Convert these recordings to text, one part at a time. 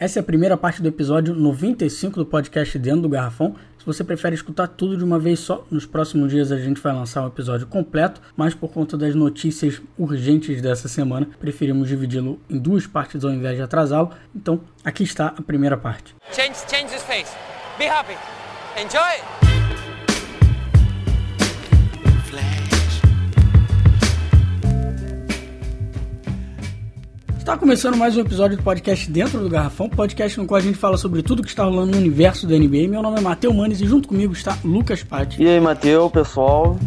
Essa é a primeira parte do episódio 95 do podcast Dentro do Garrafão. Se você prefere escutar tudo de uma vez só, nos próximos dias a gente vai lançar um episódio completo, mas por conta das notícias urgentes dessa semana, preferimos dividi-lo em duas partes ao invés de atrasá-lo. Então, aqui está a primeira parte. Change, change this face. Be happy. Enjoy! Está começando mais um episódio do podcast Dentro do Garrafão, podcast no qual a gente fala sobre tudo que está rolando no universo da NBA. Meu nome é Matheus Manes e junto comigo está Lucas Patti. E aí, Matheus, pessoal?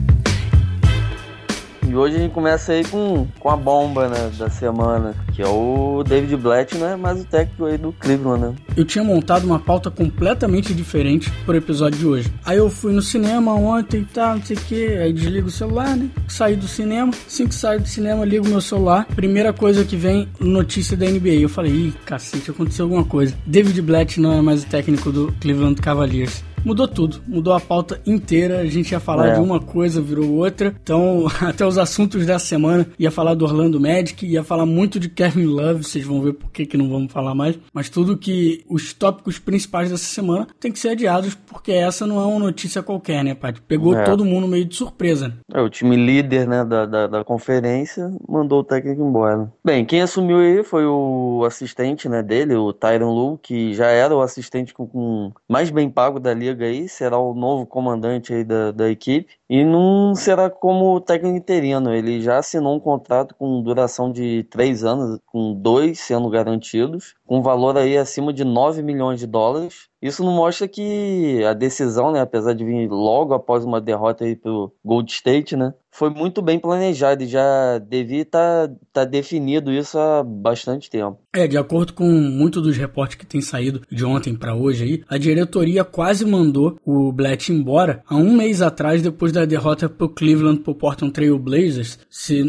E hoje a gente começa aí com, com a bomba né, da semana, que é o David Blatt, né? Mais o técnico aí do Cleveland, né? Eu tinha montado uma pauta completamente diferente pro episódio de hoje. Aí eu fui no cinema ontem e tal, não sei o que, aí desligo o celular, né? Saí do cinema, assim que saio do cinema, ligo meu celular. Primeira coisa que vem, notícia da NBA. Eu falei, ih, cacete, aconteceu alguma coisa. David Blatt não é mais o técnico do Cleveland Cavaliers mudou tudo, mudou a pauta inteira. A gente ia falar é. de uma coisa, virou outra. Então, até os assuntos dessa semana, ia falar do Orlando Magic, ia falar muito de Kevin Love, vocês vão ver por que, que não vamos falar mais. Mas tudo que os tópicos principais dessa semana tem que ser adiados, porque essa não é uma notícia qualquer, né, Paty? Pegou é. todo mundo meio de surpresa. É, o time líder, né, da, da, da conferência mandou o técnico embora. Bem, quem assumiu aí foi o assistente, né, dele, o Tyron Lu, que já era o assistente com, com mais bem pago da liga chega aí, será o novo comandante aí da, da equipe e não será como técnico interino. Ele já assinou um contrato com duração de três anos, com dois sendo garantidos, com valor aí acima de 9 milhões de dólares. Isso não mostra que a decisão, né, apesar de vir logo após uma derrota aí pro Gold State, né, foi muito bem planejado e já devia estar tá, tá definido isso há bastante tempo. É, de acordo com muitos dos reportes que tem saído de ontem para hoje aí, a diretoria quase mandou o Blatt embora há um mês atrás, depois da derrota pro Cleveland pro Portland Trail Blazers,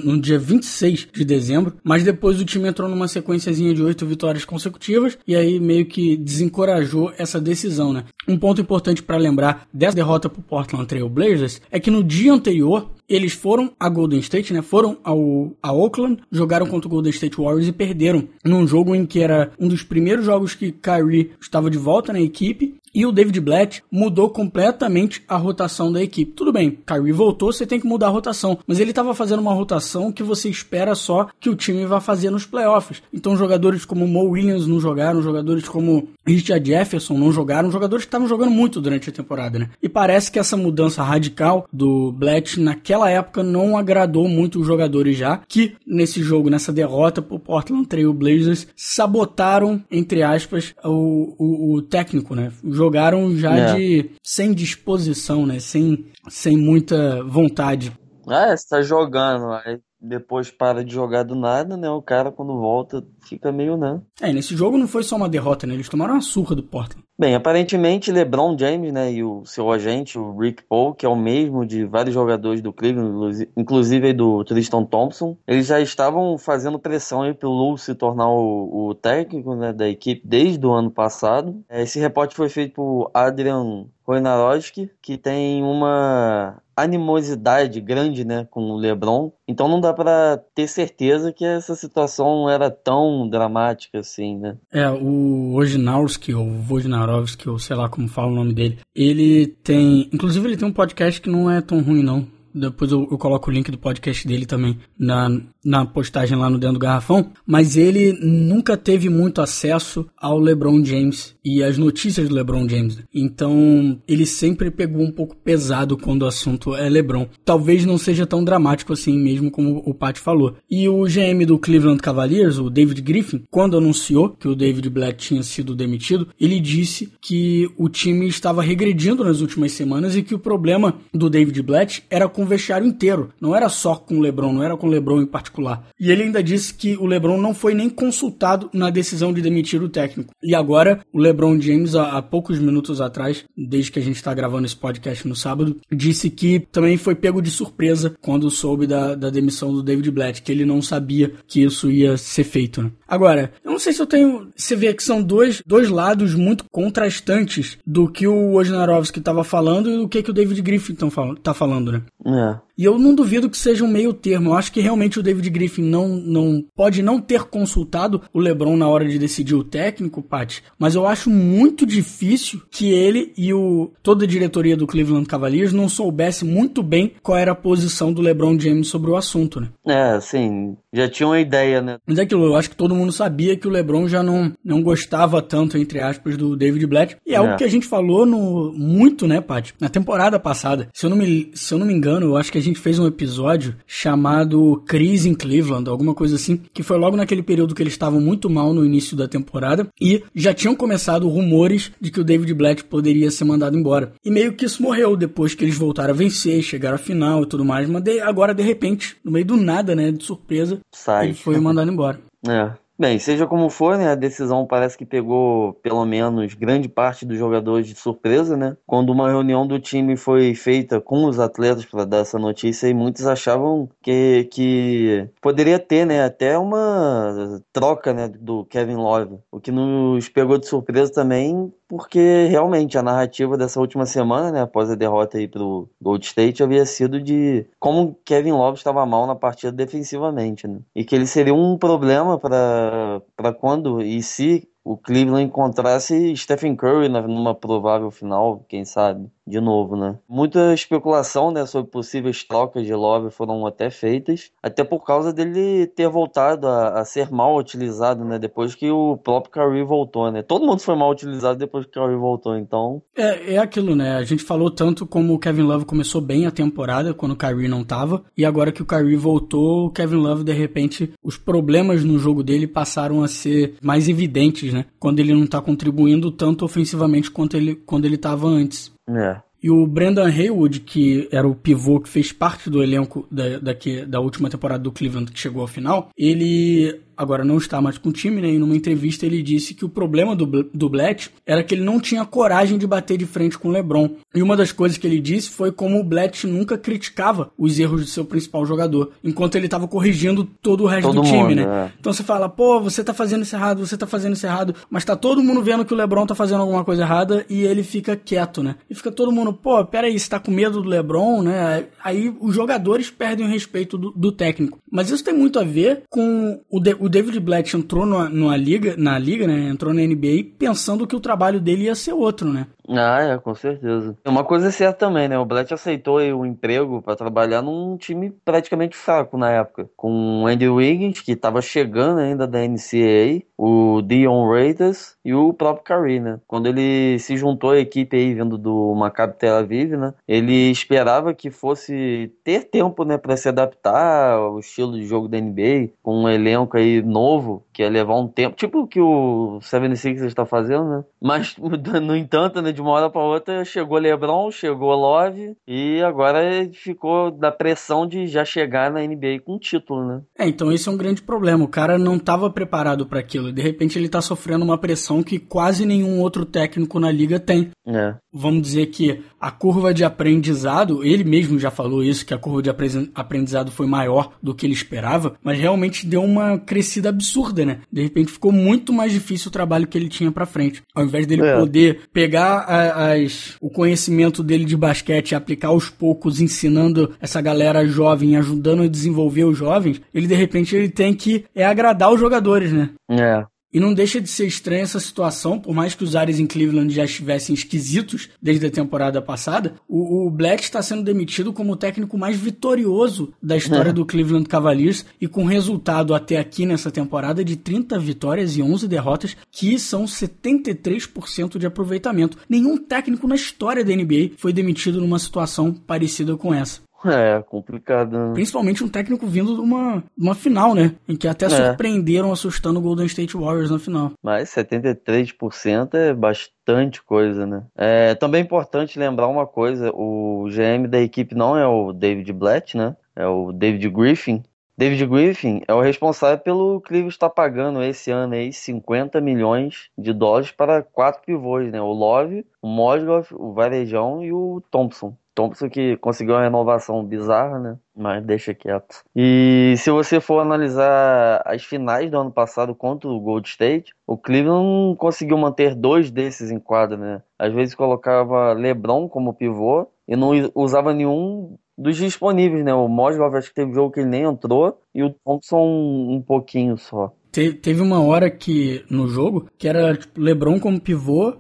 no dia 26 de dezembro, mas depois o time entrou numa sequenciazinha de oito vitórias consecutivas e aí meio que desencorajou essa decisão, né? Um ponto importante para lembrar dessa derrota pro Portland Trail Blazers é que no dia anterior eles foram a Golden State, né? Foram ao, a Oakland, jogaram contra o Golden State Warriors e perderam num jogo em que era um dos primeiros jogos que Kyrie estava de volta na equipe e o David Blatt mudou completamente a rotação da equipe. Tudo bem, Kyrie voltou, você tem que mudar a rotação, mas ele estava fazendo uma rotação que você espera só que o time vá fazer nos playoffs. Então jogadores como Mo Williams não jogaram, jogadores como Richard Jefferson não jogaram, jogadores que estavam jogando muito durante a temporada, né? E parece que essa mudança radical do Blatt naquela época não agradou muito os jogadores já, que nesse jogo, nessa derrota pro Portland Trail Blazers, sabotaram, entre aspas, o, o, o técnico, né? Jogaram já é. de sem disposição, né? Sem, sem muita vontade. É, você tá jogando, aí depois para de jogar do nada, né? O cara quando volta fica meio, né? É, nesse jogo não foi só uma derrota, né? Eles tomaram uma surra do Portland. Bem, aparentemente LeBron James, né, e o seu agente, o Rick Paul, que é o mesmo de vários jogadores do Cleveland, inclusive do Tristan Thompson, eles já estavam fazendo pressão aí pelo Lu se tornar o, o técnico né, da equipe desde o ano passado. Esse reporte foi feito por Adrian Wojnarowski, que tem uma animosidade grande, né, com o LeBron. Então não dá para ter certeza que essa situação era tão dramática assim, né? É, o Wojnarowski ou Wojnarowski, ou sei lá como fala o nome dele, ele tem, inclusive ele tem um podcast que não é tão ruim não. Depois eu, eu, coloco o link do podcast dele também na, na postagem lá no Dentro do Garrafão. Mas ele nunca teve muito acesso ao LeBron James e as notícias do LeBron James. Então ele sempre pegou um pouco pesado quando o assunto é LeBron. Talvez não seja tão dramático assim mesmo como o Pat falou. E o GM do Cleveland Cavaliers, o David Griffin, quando anunciou que o David Blatt tinha sido demitido, ele disse que o time estava regredindo nas últimas semanas e que o problema do David Blatt era com o vestiário inteiro. Não era só com o LeBron, não era com o LeBron em particular. E ele ainda disse que o LeBron não foi nem consultado na decisão de demitir o técnico. E agora o LeBron James, há, poucos minutos atrás, desde que a gente está gravando esse podcast no sábado, disse que também foi pego de surpresa quando soube da, da demissão do David Blatt, que ele não sabia que isso ia ser feito. Né? Agora, eu não sei se eu tenho. Você vê que são dois, dois lados muito contrastantes do que o Wojnarowski estava falando e do que, que o David Griffin está falando, né? É. E eu não duvido que seja um meio termo. Eu acho que realmente o David Griffin não, não pode não ter consultado o LeBron na hora de decidir o técnico, Pat, mas eu acho muito difícil que ele e o toda a diretoria do Cleveland Cavaliers não soubesse muito bem qual era a posição do LeBron James sobre o assunto, né? É, sim, já tinha uma ideia, né? Mas é aquilo, eu acho que todo mundo sabia que o LeBron já não, não gostava tanto, entre aspas, do David Blatt. E é, é. algo que a gente falou no, muito, né, Paty? Na temporada passada. Se eu, não me, se eu não me engano, eu acho que a gente fez um episódio chamado Crise em Cleveland, alguma coisa assim, que foi logo naquele período que eles estavam muito mal no início da temporada e já tinham começado rumores de que o David Blatt poderia ser mandado embora. E meio que isso morreu depois que eles voltaram a vencer, chegaram à final e tudo mais, mas de, agora de repente, no meio do nada, né, de surpresa, Sai. ele foi mandado embora. É. Bem, seja como for, né, a decisão parece que pegou pelo menos grande parte dos jogadores de surpresa, né? Quando uma reunião do time foi feita com os atletas para dar essa notícia, e muitos achavam que, que poderia ter, né, até uma troca, né, do Kevin Love. O que nos pegou de surpresa também porque realmente a narrativa dessa última semana, né, após a derrota aí pro Gold State, havia sido de como Kevin Love estava mal na partida defensivamente, né? E que ele seria um problema para quando e se o Cleveland encontrasse Stephen Curry numa provável final, quem sabe de novo, né? Muita especulação, né, sobre possíveis trocas de Love foram até feitas, até por causa dele ter voltado a, a, ser mal utilizado, né, depois que o próprio Curry voltou, né? Todo mundo foi mal utilizado depois que o Curry voltou, então... É, é aquilo, né? A gente falou tanto como o Kevin Love começou bem a temporada, quando o Curry não tava, e agora que o Curry voltou, o Kevin Love, de repente, os problemas no jogo dele passaram a ser mais evidentes, né? Quando ele não tá contribuindo tanto ofensivamente quanto ele, quando ele tava antes. É. E o Brendan Haywood, que era o pivô que fez parte do elenco da, da, da última temporada do Cleveland que chegou ao final, ele agora não está mais com o time, né? E numa entrevista ele disse que o problema do, do Blatt era que ele não tinha coragem de bater de frente com o LeBron. E uma das coisas que ele disse foi como o Blatt nunca criticava os erros do seu principal jogador, enquanto ele estava corrigindo todo o resto todo do time, mundo, né? É. Então você fala, pô, você tá fazendo isso errado, você tá fazendo isso errado, mas tá todo mundo vendo que o LeBron tá fazendo alguma coisa errada e ele fica quieto, né? E fica todo mundo, pô, peraí, você tá com medo do LeBron, né? Aí os jogadores perdem o respeito do, do técnico. Mas isso tem muito a ver com o, de, o David Blatt entrou numa liga, na liga, né? Entrou na NBA pensando que o trabalho dele ia ser outro, né? Ah, é, com certeza. Uma coisa é certa também, né? O Blatt aceitou o emprego para trabalhar num time praticamente fraco na época. Com o Andy Wiggins, que estava chegando ainda da NCAA, o Dion Waiters e o próprio Curry, né? Quando ele se juntou à equipe aí vindo do Maccabi Tel Aviv, né? Ele esperava que fosse ter tempo, né, para se adaptar ao estilo de jogo da NBA, com um elenco aí novo, que ia levar um tempo, tipo o que o 76ers está fazendo, né? Mas, no entanto, né, de uma hora para outra chegou LeBron, chegou Love e agora ficou da pressão de já chegar na NBA com título, né? É, então esse é um grande problema. O cara não estava preparado para aquilo. De repente ele tá sofrendo uma pressão que quase nenhum outro técnico na liga tem. É. Vamos dizer que a curva de aprendizado, ele mesmo já falou isso, que a curva de aprendizado foi maior do que ele esperava, mas realmente deu uma crescida absurda, né? De repente ficou muito mais difícil o trabalho que ele tinha para frente. Ao invés dele é. poder pegar a, as, o conhecimento dele de basquete e aplicar aos poucos, ensinando essa galera jovem, ajudando a desenvolver os jovens, ele de repente ele tem que é agradar os jogadores, né? É. E não deixa de ser estranha essa situação, por mais que os ares em Cleveland já estivessem esquisitos desde a temporada passada, o, o Black está sendo demitido como o técnico mais vitorioso da história é. do Cleveland Cavaliers e com resultado até aqui nessa temporada de 30 vitórias e 11 derrotas, que são 73% de aproveitamento. Nenhum técnico na história da NBA foi demitido numa situação parecida com essa. É, complicado. Né? Principalmente um técnico vindo de uma, uma final, né? Em que até é. surpreenderam assustando o Golden State Warriors na final. Mas 73% é bastante coisa, né? É também importante lembrar uma coisa: o GM da equipe não é o David Blatt, né? É o David Griffin. David Griffin é o responsável pelo Cleveland estar pagando esse ano aí 50 milhões de dólares para quatro pivôs, né? O Love, o Mosgoff, o Varejão e o Thompson. Thompson que conseguiu uma renovação bizarra, né? Mas deixa quieto. E se você for analisar as finais do ano passado contra o Gold State, o Cleveland conseguiu manter dois desses em quadra, né? Às vezes colocava LeBron como pivô e não usava nenhum dos disponíveis, né? O Mosgov acho que teve jogo que ele nem entrou e o Thompson um, um pouquinho só. Te, teve uma hora que no jogo que era tipo, LeBron como pivô,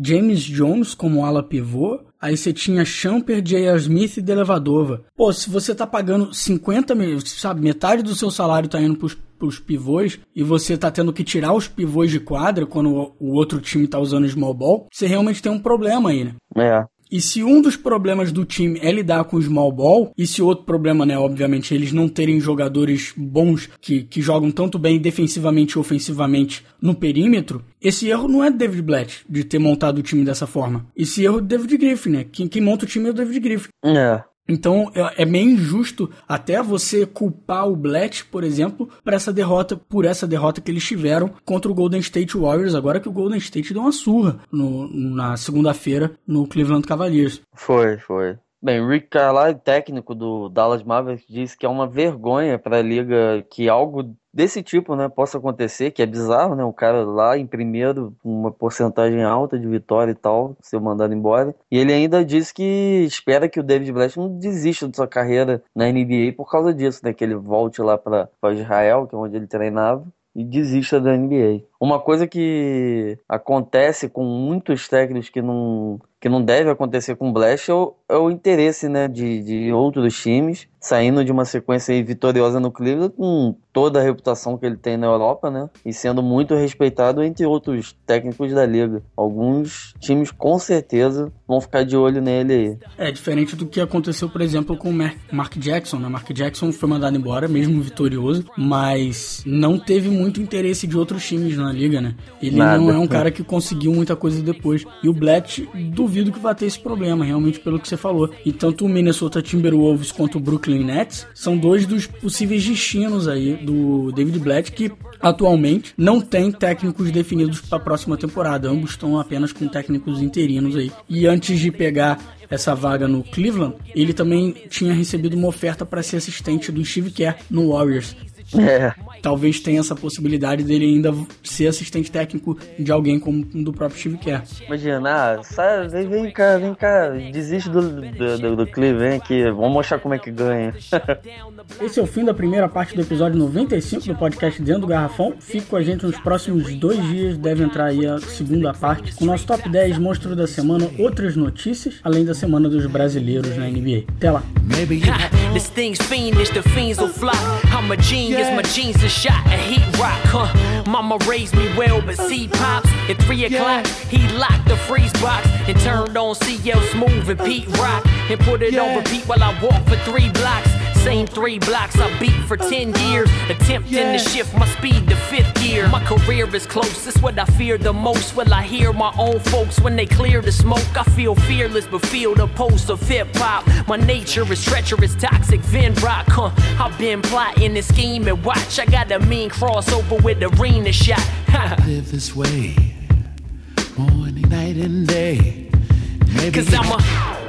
James Jones como ala pivô, aí você tinha Champer, J.R. Smith e Delevadova. Pô, se você tá pagando 50 mil, sabe, metade do seu salário tá indo pros, pros pivôs e você tá tendo que tirar os pivôs de quadra quando o, o outro time tá usando small ball, você realmente tem um problema aí, né? É. E se um dos problemas do time é lidar com o small ball, e se outro problema, né, obviamente, eles não terem jogadores bons que, que jogam tanto bem defensivamente e ofensivamente no perímetro, esse erro não é do David Blatt de ter montado o time dessa forma. Esse erro é do David Griffin, né? Quem, quem monta o time é o David Griffin. É. Então é, é meio injusto até você culpar o Blatt, por exemplo, para essa derrota, por essa derrota que eles tiveram contra o Golden State Warriors, agora que o Golden State deu uma surra no, na segunda-feira no Cleveland Cavaliers. Foi, foi. Bem, Rick Carlisle, técnico do Dallas Mavericks, disse que é uma vergonha para a liga que algo desse tipo, né, possa acontecer, que é bizarro, né, o cara lá em primeiro, uma porcentagem alta de vitória e tal, ser mandado embora. E ele ainda disse que espera que o David Blatt não desista de sua carreira na NBA por causa disso, né, que ele volte lá para Israel, que é onde ele treinava, e desista da NBA. Uma coisa que acontece com muitos técnicos que não que não deve acontecer com o Blash é o, é o interesse né, de, de outros times saindo de uma sequência vitoriosa no Cleveland com toda a reputação que ele tem na Europa, né? E sendo muito respeitado entre outros técnicos da liga. Alguns times com certeza vão ficar de olho nele aí. É diferente do que aconteceu, por exemplo, com o Mark Jackson, né? Mark Jackson foi mandado embora, mesmo vitorioso, mas não teve muito interesse de outros times na liga, né? Ele Nada. não é um cara que conseguiu muita coisa depois. E o Blatt duvido que vai ter esse problema, realmente, pelo que você falou. E tanto o Minnesota Timberwolves quanto o Brooklyn Nets são dois dos possíveis destinos aí do David Blatt, que atualmente não tem técnicos definidos para a próxima temporada. Ambos estão apenas com técnicos interinos aí. E antes de pegar essa vaga no Cleveland, ele também tinha recebido uma oferta para ser assistente do Steve Kerr no Warriors. É talvez tenha essa possibilidade dele ainda ser assistente técnico de alguém como do próprio Steve Kerr. Imagina, ah, sai, vem, vem cá, vem cá, desiste do, do, do, do clipe, vem aqui, vamos mostrar como é que ganha. Esse é o fim da primeira parte do episódio 95 do podcast Dentro do Garrafão. Fique com a gente nos próximos dois dias, deve entrar aí a segunda parte, com o nosso top 10 monstro da semana, outras notícias, além da semana dos brasileiros na NBA. Até lá! This thing's fiendish, the fiends will fly. I'm a genius, my jeans are shot a heat rock, huh? Mama raised me well, but see pops at three o'clock. He locked the freeze box and turned on CL Smooth and Pete Rock and put it on repeat while I walk for three blocks. Same three blocks I beat for 10 years. Attempting yeah. to shift my speed to fifth gear. My career is close, it's what I fear the most. Will I hear my own folks when they clear the smoke? I feel fearless, but feel the pulse of hip hop. My nature is treacherous, toxic, Vin Rock. Huh? I've been plotting this scheme and scheming. Watch, I got a mean crossover with the arena shot. Live this way, morning, night, and day. Maybe Cause I'm a.